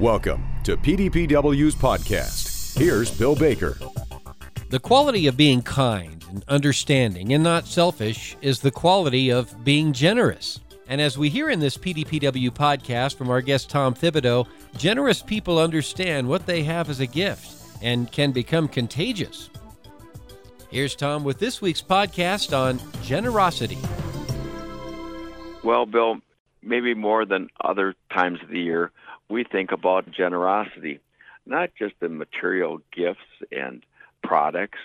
Welcome to PDPW's podcast. Here's Bill Baker. The quality of being kind and understanding and not selfish is the quality of being generous. And as we hear in this PDPW podcast from our guest Tom Thibodeau, generous people understand what they have as a gift and can become contagious. Here's Tom with this week's podcast on generosity. Well, Bill, maybe more than other times of the year, we think about generosity, not just the material gifts and products.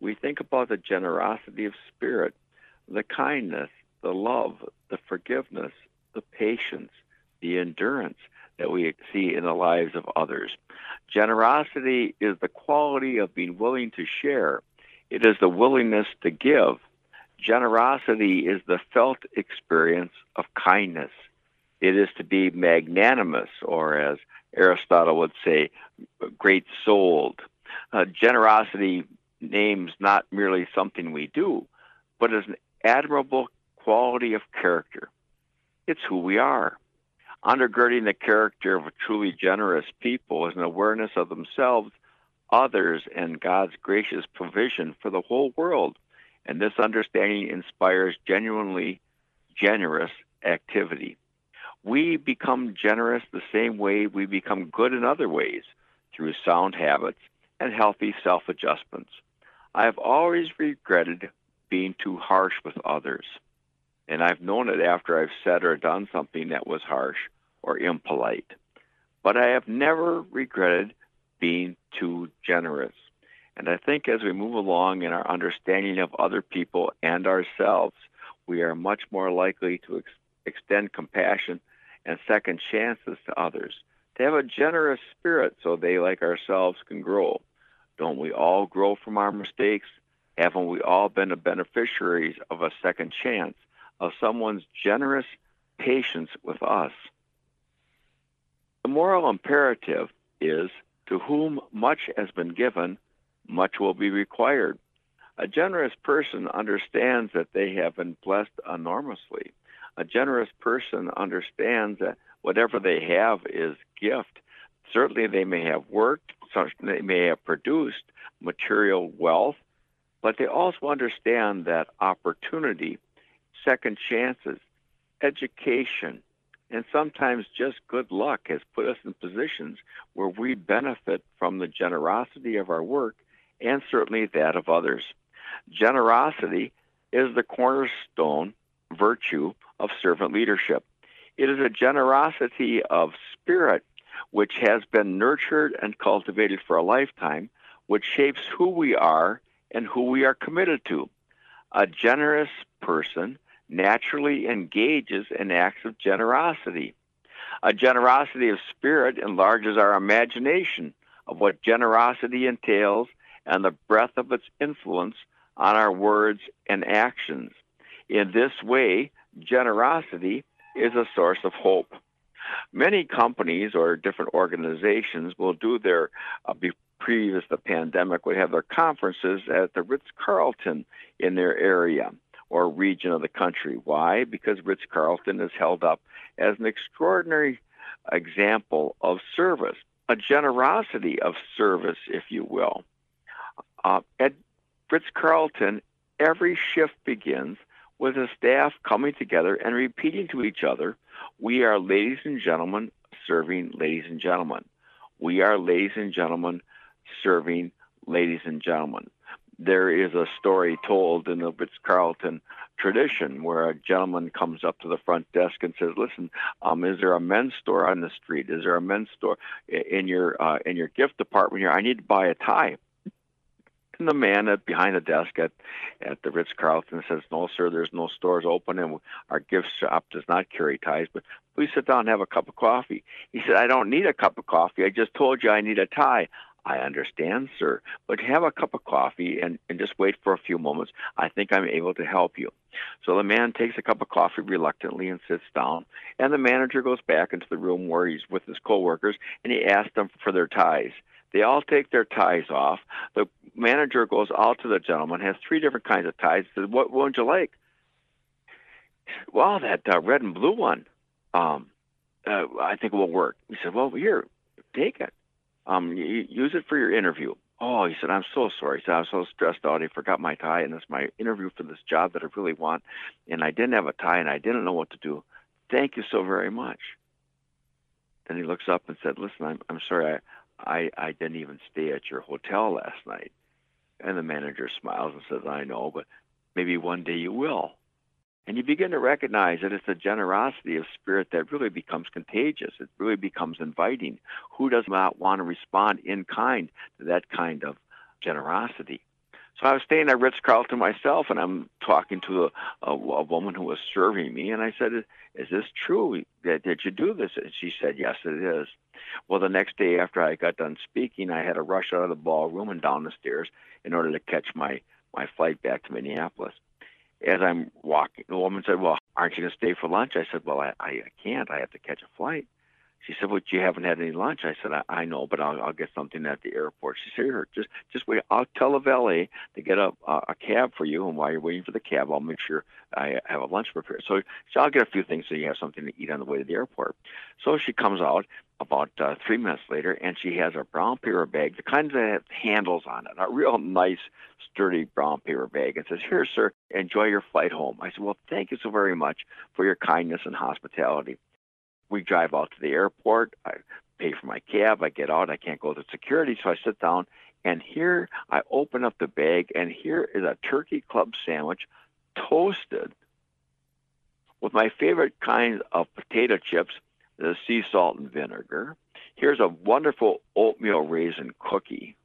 We think about the generosity of spirit, the kindness, the love, the forgiveness, the patience, the endurance that we see in the lives of others. Generosity is the quality of being willing to share. It is the willingness to give. Generosity is the felt experience of kindness. It is to be magnanimous, or as Aristotle would say, great souled. Uh, generosity names not merely something we do, but is an admirable quality of character. It's who we are. Undergirding the character of a truly generous people is an awareness of themselves, others, and God's gracious provision for the whole world. And this understanding inspires genuinely generous activity. We become generous the same way we become good in other ways through sound habits and healthy self adjustments. I have always regretted being too harsh with others, and I've known it after I've said or done something that was harsh or impolite. But I have never regretted being too generous. And I think as we move along in our understanding of other people and ourselves, we are much more likely to ex- extend compassion and second chances to others, to have a generous spirit so they, like ourselves, can grow. Don't we all grow from our mistakes? Haven't we all been the beneficiaries of a second chance, of someone's generous patience with us? The moral imperative is to whom much has been given, much will be required. A generous person understands that they have been blessed enormously a generous person understands that whatever they have is gift. Certainly, they may have worked, they may have produced material wealth, but they also understand that opportunity, second chances, education, and sometimes just good luck has put us in positions where we benefit from the generosity of our work and certainly that of others. Generosity is the cornerstone virtue of servant leadership. It is a generosity of spirit which has been nurtured and cultivated for a lifetime, which shapes who we are and who we are committed to. A generous person naturally engages in acts of generosity. A generosity of spirit enlarges our imagination of what generosity entails and the breadth of its influence on our words and actions. In this way, generosity is a source of hope. Many companies or different organizations will do their, uh, previous the pandemic, would have their conferences at the Ritz Carlton in their area or region of the country. Why? Because Ritz Carlton is held up as an extraordinary example of service, a generosity of service, if you will. Uh, at Ritz Carlton, every shift begins with the staff coming together and repeating to each other, We are ladies and gentlemen serving ladies and gentlemen. We are ladies and gentlemen serving ladies and gentlemen. There is a story told in the Ritz Carlton tradition where a gentleman comes up to the front desk and says, "Listen, um, is there a men's store on the street? Is there a men's store in your uh, in your gift department here? I need to buy a tie." And the man at, behind the desk at, at the Ritz Carlton says, No, sir, there's no stores open, and our gift shop does not carry ties, but please sit down and have a cup of coffee. He said, I don't need a cup of coffee. I just told you I need a tie. I understand, sir, but have a cup of coffee and, and just wait for a few moments. I think I'm able to help you. So the man takes a cup of coffee reluctantly and sits down, and the manager goes back into the room where he's with his coworkers and he asks them for their ties. They all take their ties off. The manager goes out to the gentleman, has three different kinds of ties. Says, "What, would you like?" Well, that uh, red and blue one. Um, uh, I think it will work. He said, "Well, here, take it. Um, use it for your interview. Oh, he said, I'm so sorry. He said, I was so stressed out. I forgot my tie, and it's my interview for this job that I really want, and I didn't have a tie, and I didn't know what to do. Thank you so very much. Then he looks up and said, Listen, I'm, I'm sorry. I, I, didn't even stay at your hotel last night. And the manager smiles and says, I know, but maybe one day you will. And you begin to recognize that it's a generosity of spirit that really becomes contagious. It really becomes inviting. Who does not want to respond in kind to that kind of generosity? So I was staying at Ritz Carlton myself, and I'm talking to a, a, a woman who was serving me, and I said, "Is this true? Did you do this?" And she said, "Yes, it is." Well, the next day after I got done speaking, I had to rush out of the ballroom and down the stairs in order to catch my my flight back to Minneapolis as I'm walking, the woman said, "Well, aren't you going to stay for lunch?" I said, "Well, I, I can't. I have to catch a flight." She said, "Well, you haven't had any lunch." I said, "I, I know, but I'll, I'll get something at the airport." She said, "Here, just just wait. I'll tell the valet to get a, a a cab for you, and while you're waiting for the cab, I'll make sure I have a lunch prepared." So, so I'll get a few things so you have something to eat on the way to the airport. So she comes out about uh, three minutes later, and she has a brown paper bag, the kind that have handles on it, a real nice, sturdy brown paper bag, and says, "Here, sir, enjoy your flight home." I said, "Well, thank you so very much for your kindness and hospitality." We drive out to the airport. I pay for my cab. I get out. I can't go to security, so I sit down. And here I open up the bag, and here is a turkey club sandwich, toasted, with my favorite kind of potato chips the sea salt and vinegar. Here's a wonderful oatmeal raisin cookie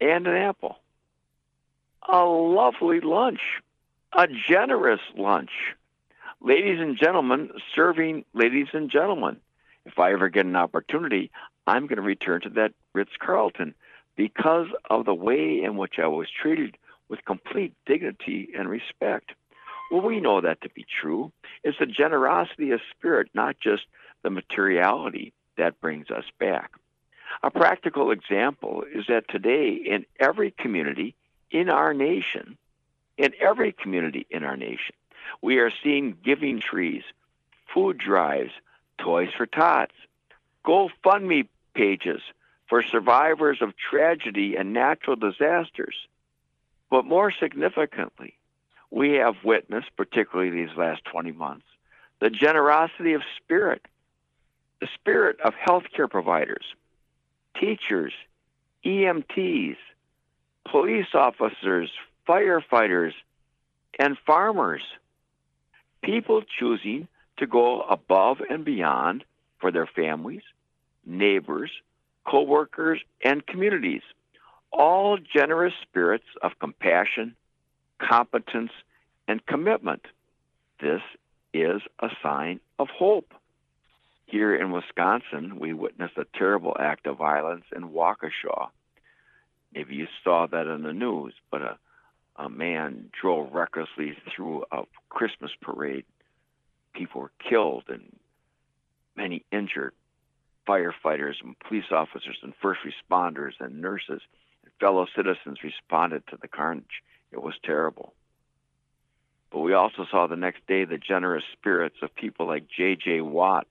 and an apple. A lovely lunch, a generous lunch. Ladies and gentlemen, serving ladies and gentlemen. If I ever get an opportunity, I'm going to return to that Ritz Carlton because of the way in which I was treated with complete dignity and respect. Well, we know that to be true. It's the generosity of spirit, not just the materiality, that brings us back. A practical example is that today, in every community in our nation, in every community in our nation, we are seeing giving trees, food drives, Toys for Tots, GoFundMe pages for survivors of tragedy and natural disasters. But more significantly, we have witnessed, particularly these last 20 months, the generosity of spirit, the spirit of healthcare providers, teachers, EMTs, police officers, firefighters, and farmers. People choosing to go above and beyond for their families, neighbors, co workers, and communities. All generous spirits of compassion, competence, and commitment. This is a sign of hope. Here in Wisconsin, we witnessed a terrible act of violence in Waukesha. Maybe you saw that in the news, but a, a man drove recklessly through a Christmas parade. People were killed and many injured. Firefighters and police officers and first responders and nurses and fellow citizens responded to the carnage. It was terrible. But we also saw the next day the generous spirits of people like J.J. Watt,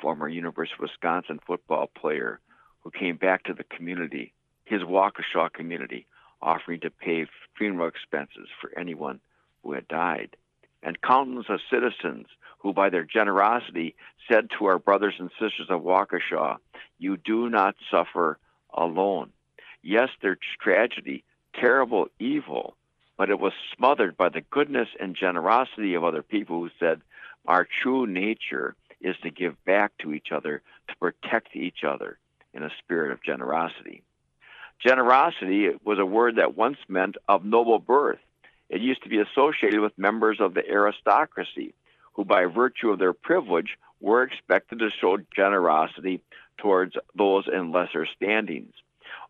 former University of Wisconsin football player, who came back to the community, his Waukesha community, offering to pay funeral expenses for anyone who had died. And countless of citizens who, by their generosity, said to our brothers and sisters of Waukesha, You do not suffer alone. Yes, there's tragedy, terrible evil, but it was smothered by the goodness and generosity of other people who said, Our true nature is to give back to each other, to protect each other in a spirit of generosity. Generosity was a word that once meant of noble birth. It used to be associated with members of the aristocracy, who, by virtue of their privilege, were expected to show generosity towards those in lesser standings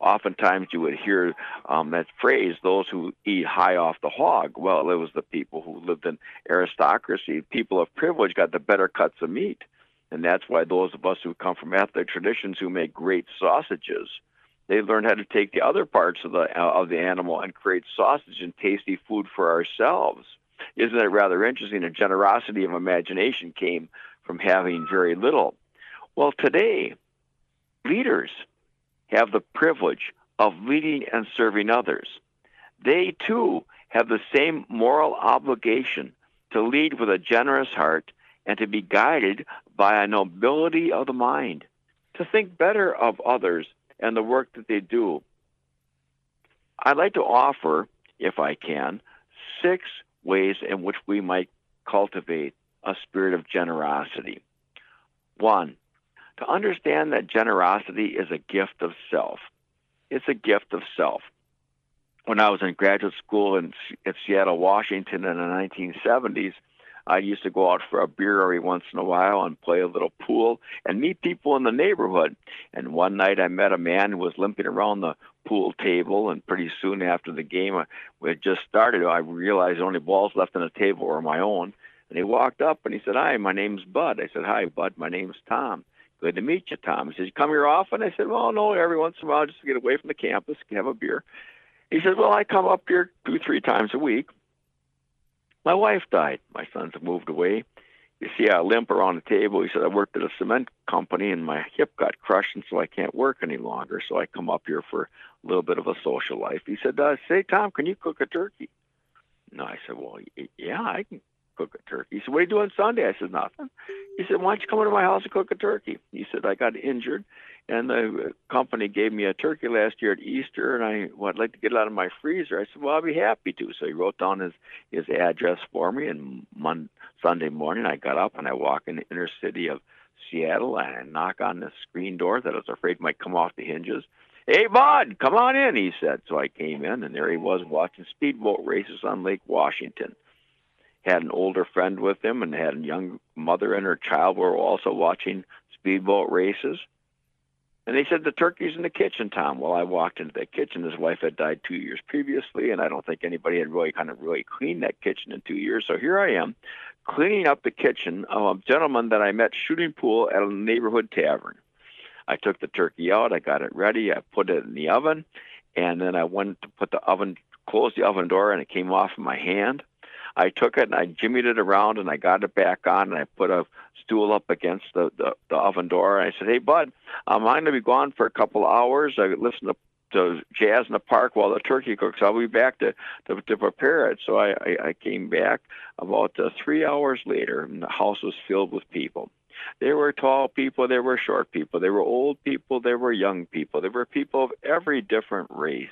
oftentimes you would hear um, that phrase, those who eat high off the hog. Well, it was the people who lived in aristocracy. People of privilege got the better cuts of meat. And that's why those of us who come from ethnic traditions who make great sausages, they learn how to take the other parts of the uh, of the animal and create sausage and tasty food for ourselves. Isn't it rather interesting? A generosity of imagination came from having very little. Well, today Leaders have the privilege of leading and serving others. They too have the same moral obligation to lead with a generous heart and to be guided by a nobility of the mind, to think better of others and the work that they do. I'd like to offer, if I can, six ways in which we might cultivate a spirit of generosity. One, to understand that generosity is a gift of self. It's a gift of self. When I was in graduate school in at Seattle, Washington in the 1970s, I used to go out for a beer every once in a while and play a little pool and meet people in the neighborhood. And one night I met a man who was limping around the pool table, and pretty soon after the game we had just started, I realized the only balls left on the table were my own. And he walked up and he said, "Hi, my name's Bud." I said, "Hi, Bud. My name's Tom." Good to meet you, Tom. He said, You come here often? I said, Well, no, every once in a while just to get away from the campus, have a beer. He said, Well, I come up here two, three times a week. My wife died. My sons have moved away. You see, I limp around the table. He said, I worked at a cement company and my hip got crushed, and so I can't work any longer. So I come up here for a little bit of a social life. He said, uh, Say, Tom, can you cook a turkey? No, I said, Well, yeah, I can cook a turkey. He said, What are you doing Sunday? I said, Nothing. He said, Why don't you come into my house and cook a turkey? He said, I got injured and the company gave me a turkey last year at Easter, and I would like to get it out of my freezer. I said, "Well, I'll be happy to." So he wrote down his his address for me, and Monday, Sunday morning I got up and I walk in the inner city of Seattle, and I knock on the screen door that I was afraid might come off the hinges. Hey, Bud, come on in, he said. So I came in, and there he was watching speedboat races on Lake Washington. Had an older friend with him, and had a young mother and her child were also watching speedboat races. And they said the turkey's in the kitchen, Tom. Well, I walked into the kitchen. His wife had died two years previously, and I don't think anybody had really kind of really cleaned that kitchen in two years. So here I am, cleaning up the kitchen of a gentleman that I met shooting pool at a neighborhood tavern. I took the turkey out, I got it ready, I put it in the oven, and then I went to put the oven, close the oven door, and it came off of my hand. I took it and I jimmied it around and I got it back on and I put a stool up against the, the, the oven door and I said, Hey, bud, I'm going to be gone for a couple hours. I listen to to jazz in the park while the turkey cooks. I'll be back to to, to prepare it. So I, I, I came back about uh, three hours later, and the house was filled with people. There were tall people, there were short people, there were old people, there were young people, there were people of every different race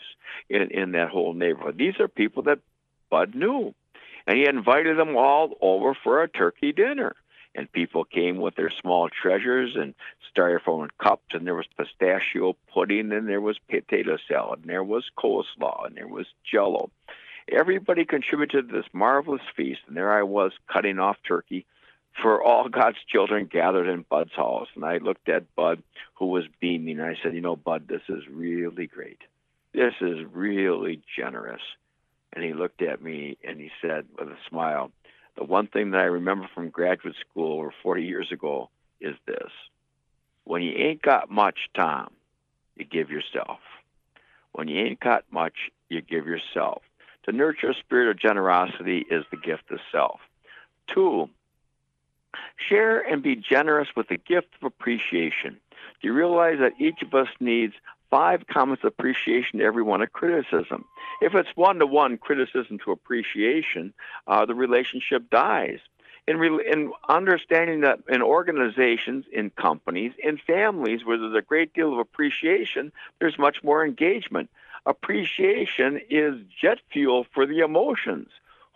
in in that whole neighborhood. These are people that Bud knew and he invited them all over for a turkey dinner. And people came with their small treasures and styrofoam cups, and there was pistachio pudding, and there was potato salad, and there was coleslaw, and there was jello. Everybody contributed to this marvelous feast, and there I was cutting off turkey for all God's children gathered in Bud's house. And I looked at Bud, who was beaming, and I said, You know, Bud, this is really great. This is really generous. And he looked at me and he said with a smile, The one thing that I remember from graduate school over 40 years ago is this when you ain't got much, Tom, you give yourself. When you ain't got much, you give yourself. To nurture a spirit of generosity is the gift of self. Two, share and be generous with the gift of appreciation. Do you realize that each of us needs five comments of appreciation to every one of criticism. If it's one to one criticism to appreciation, uh, the relationship dies. In, re- in understanding that in organizations, in companies, in families where there's a great deal of appreciation, there's much more engagement. Appreciation is jet fuel for the emotions.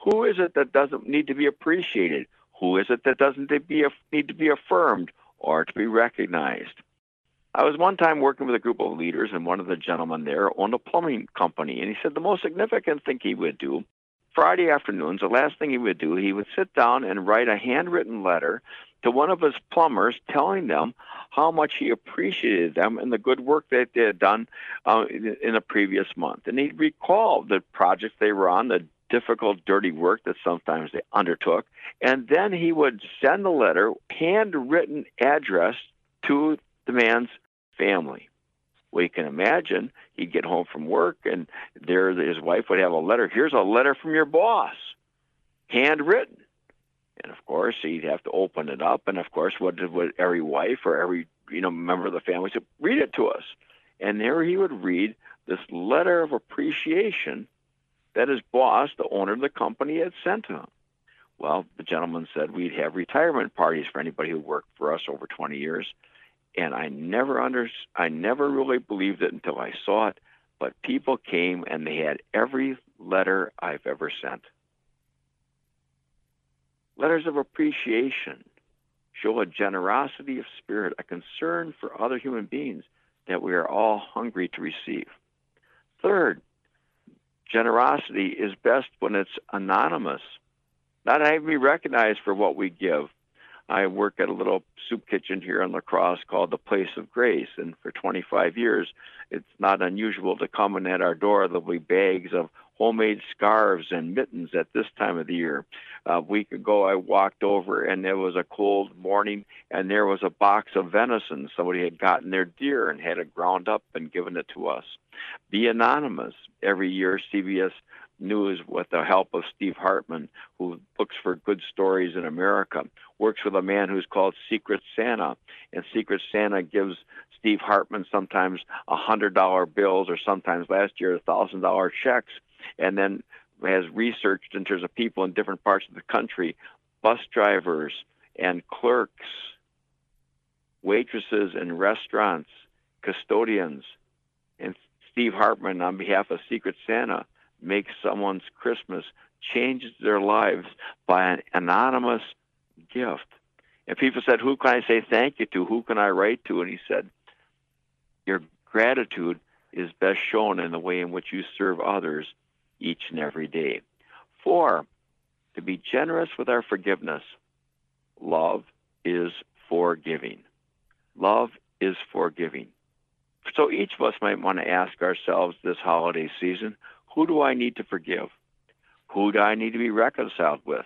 Who is it that doesn't need to be appreciated? Who is it that doesn't need to be affirmed or to be recognized? I was one time working with a group of leaders, and one of the gentlemen there owned a plumbing company. And he said the most significant thing he would do Friday afternoons, the last thing he would do, he would sit down and write a handwritten letter to one of his plumbers telling them how much he appreciated them and the good work that they had done uh, in, the previous month. And he'd recall the projects they were on, the difficult, dirty work that sometimes they undertook. And then he would send the letter, handwritten address to the man's family. Well, you can imagine he'd get home from work and there his wife would have a letter. Here's a letter from your boss, handwritten. And of course, he'd have to open it up. And of course, what did every wife or every you know member of the family said, "Read it to us." And there he would read this letter of appreciation that his boss, the owner of the company, had sent to him. Well, the gentleman said we'd have retirement parties for anybody who worked for us over 20 years, and I never under I never really believed it until I saw it. But people came and they had every letter I've ever sent. Letters of appreciation show a generosity of spirit, a concern for other human beings that we are all hungry to receive. Third, generosity is best when it's anonymous, not having to be recognized for what we give. I work at a little soup kitchen here in La Crosse called the Place of Grace, and for 25 years, it's not unusual to come in at our door. There'll be bags of homemade scarves and mittens at this time of the year. A week ago, I walked over and it was a cold morning, and there was a box of venison. Somebody had gotten their deer and had it ground up and given it to us. Be anonymous. Every year, CBS News, with the help of Steve Hartman, who looks for good stories in America, works with a man who's called Secret Santa, and Secret Santa gives Steve Hartman sometimes a hundred dollar bills or sometimes last year a thousand dollar checks and then has researched in terms of people in different parts of the country, bus drivers and clerks, waitresses in restaurants, custodians, and Steve Hartman on behalf of Secret Santa makes someone's Christmas changes their lives by an anonymous gift. And people said, Who can I say thank you to? Who can I write to? And he said, Your gratitude is best shown in the way in which you serve others each and every day. Four, to be generous with our forgiveness. Love is forgiving. Love is forgiving. So each of us might want to ask ourselves this holiday season who do I need to forgive? Who do I need to be reconciled with?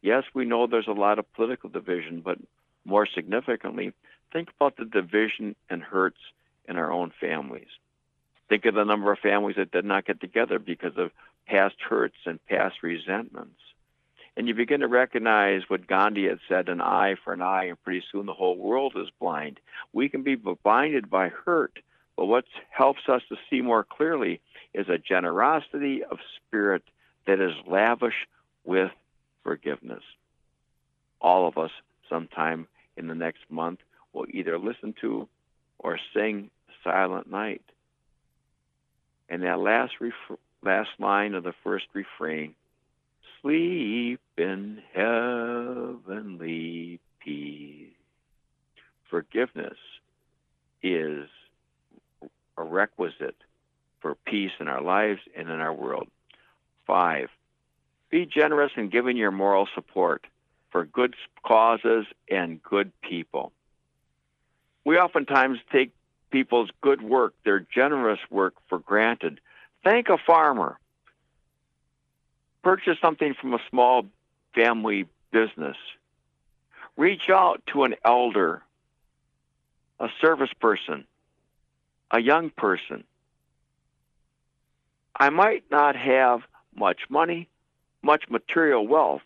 Yes, we know there's a lot of political division, but more significantly, think about the division and hurts in our own families. Think of the number of families that did not get together because of past hurts and past resentments. And you begin to recognize what Gandhi had said an eye for an eye, and pretty soon the whole world is blind. We can be blinded by hurt, but what helps us to see more clearly is a generosity of spirit that is lavish with forgiveness. All of us, sometime in the next month, will either listen to or sing Silent Night. And that last ref- last line of the first refrain, sleep in heavenly peace. Forgiveness is a requisite for peace in our lives and in our world. Five, be generous in giving your moral support for good causes and good people. We oftentimes take people's good work, their generous work, for granted. Thank a farmer. Purchase something from a small family business. Reach out to an elder, a service person, a young person. I might not have much money, much material wealth,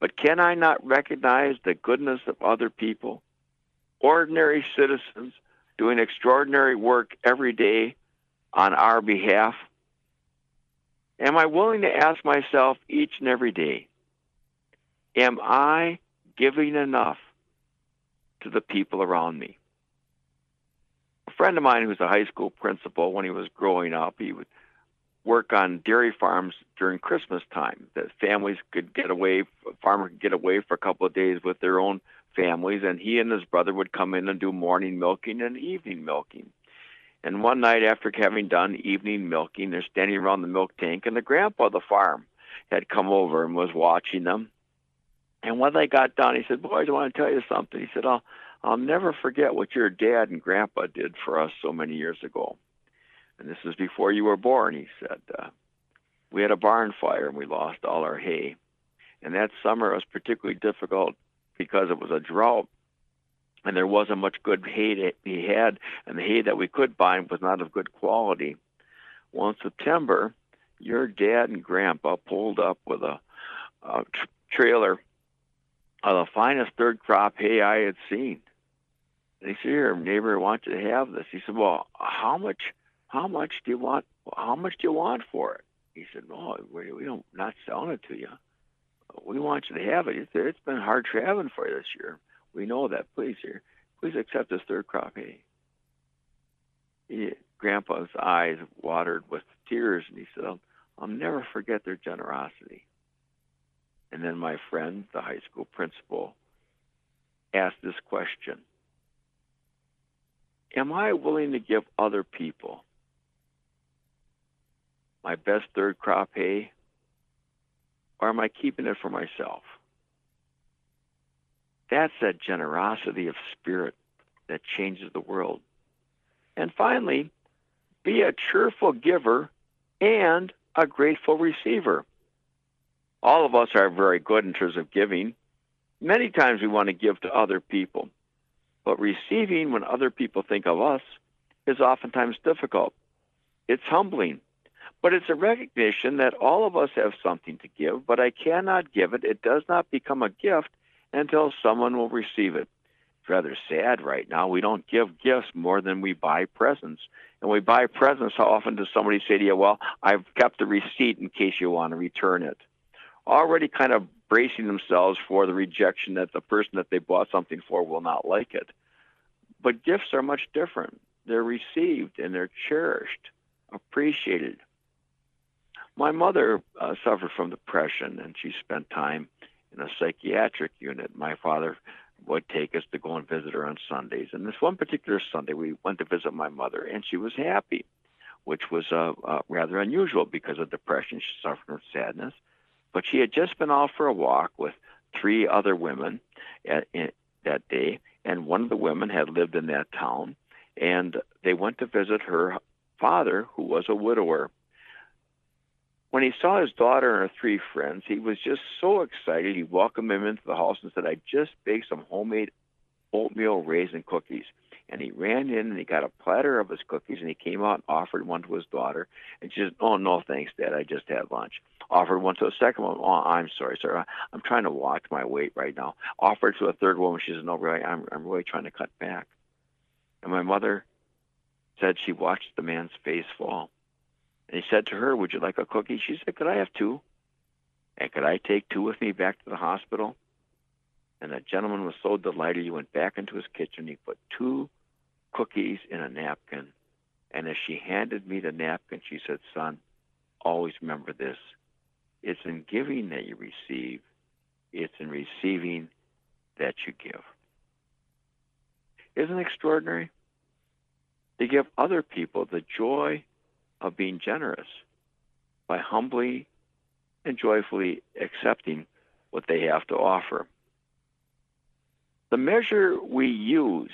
but can I not recognize the goodness of other people? Ordinary citizens doing extraordinary work every day on our behalf? Am I willing to ask myself each and every day, am I giving enough to the people around me? A friend of mine who's a high school principal, when he was growing up, he would work on dairy farms during Christmas time. That families could get away, farmer could get away for a couple of days with their own families, and he and his brother would come in and do morning milking and evening milking. And one night after having done evening milking, they're standing around the milk tank, and the grandpa of the farm had come over and was watching them. And when they got done, he said, "Boys, I want to tell you something." He said, "I'll I'll never forget what your dad and grandpa did for us so many years ago." And this was before you were born, he said. Uh, we had a barn fire and we lost all our hay. And that summer was particularly difficult because it was a drought and there wasn't much good hay that we had, and the hay that we could buy was not of good quality. Well, in September, your dad and grandpa pulled up with a, a tr- trailer of the finest third crop hay I had seen. And he said, "Here, neighbor, I want you to have this." He said, "Well, how much? How much do you want? How much do you want for it?" He said, "No, we, we don't not selling it to you. We want you to have it. It's, it's been hard traveling for you this year. We know that. Please, here, please accept this third crop hay." He, Grandpa's eyes watered with tears, and he said, I'll, I'll never forget their generosity. And then my friend, the high school principal, asked this question Am I willing to give other people my best third crop hay, or am I keeping it for myself? That's that generosity of spirit that changes the world. And finally, be a cheerful giver and a grateful receiver. All of us are very good in terms of giving. Many times we want to give to other people, but receiving when other people think of us is oftentimes difficult. It's humbling, but it's a recognition that all of us have something to give, but I cannot give it. It does not become a gift until someone will receive it. It's rather sad right now. We don't give gifts more than we buy presents. And we buy presents, how often does somebody say to you, Well, I've kept the receipt in case you want to return it? Already kind of bracing themselves for the rejection that the person that they bought something for will not like it. But gifts are much different. They're received and they're cherished, appreciated. My mother uh, suffered from depression and she spent time in a psychiatric unit. My father would take us to go and visit her on Sundays. And this one particular Sunday, we went to visit my mother, and she was happy, which was uh, uh, rather unusual because of depression. She suffered from sadness. But she had just been off for a walk with three other women at, in, that day, and one of the women had lived in that town, and they went to visit her father, who was a widower when he saw his daughter and her three friends, he was just so excited. He welcomed them into the house and said, I just baked some homemade oatmeal raisin cookies. And he ran in and he got a platter of his cookies and he came out and offered one to his daughter. And she said, Oh, no, thanks, Dad. I just had lunch. Offered one to a second one. Oh, I'm sorry, sir. I'm trying to watch my weight right now. Offered to a third woman. She said, No, really, I'm, I'm really trying to cut back. And my mother said she watched the man's face fall. And he said to her, Would you like a cookie? She said, Could I have two? And could I take two with me back to the hospital? And the gentleman was so delighted he went back into his kitchen. He put two cookies in a napkin. And as she handed me the napkin, she said, Son, always remember this. It's in giving that you receive, it's in receiving that you give. Isn't it extraordinary? To give other people the joy of being generous by humbly and joyfully accepting what they have to offer. The measure we use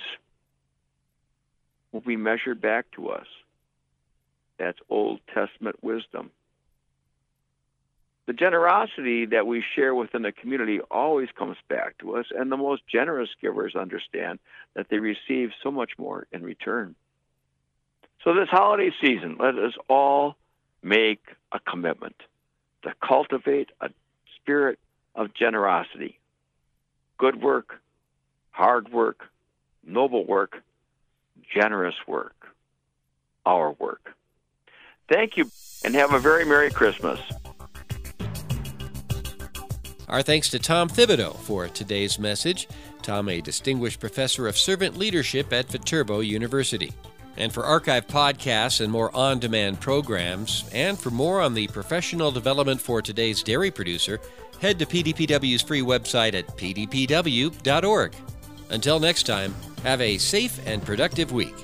will be measured back to us. That's Old Testament wisdom. The generosity that we share within the community always comes back to us, and the most generous givers understand that they receive so much more in return. So, this holiday season, let us all make a commitment to cultivate a spirit of generosity. Good work, hard work, noble work, generous work, our work. Thank you, and have a very Merry Christmas. Our thanks to Tom Thibodeau for today's message. Tom, a distinguished professor of servant leadership at Viterbo University. And for archive podcasts and more on demand programs, and for more on the professional development for today's dairy producer, head to PDPW's free website at pdpw.org. Until next time, have a safe and productive week.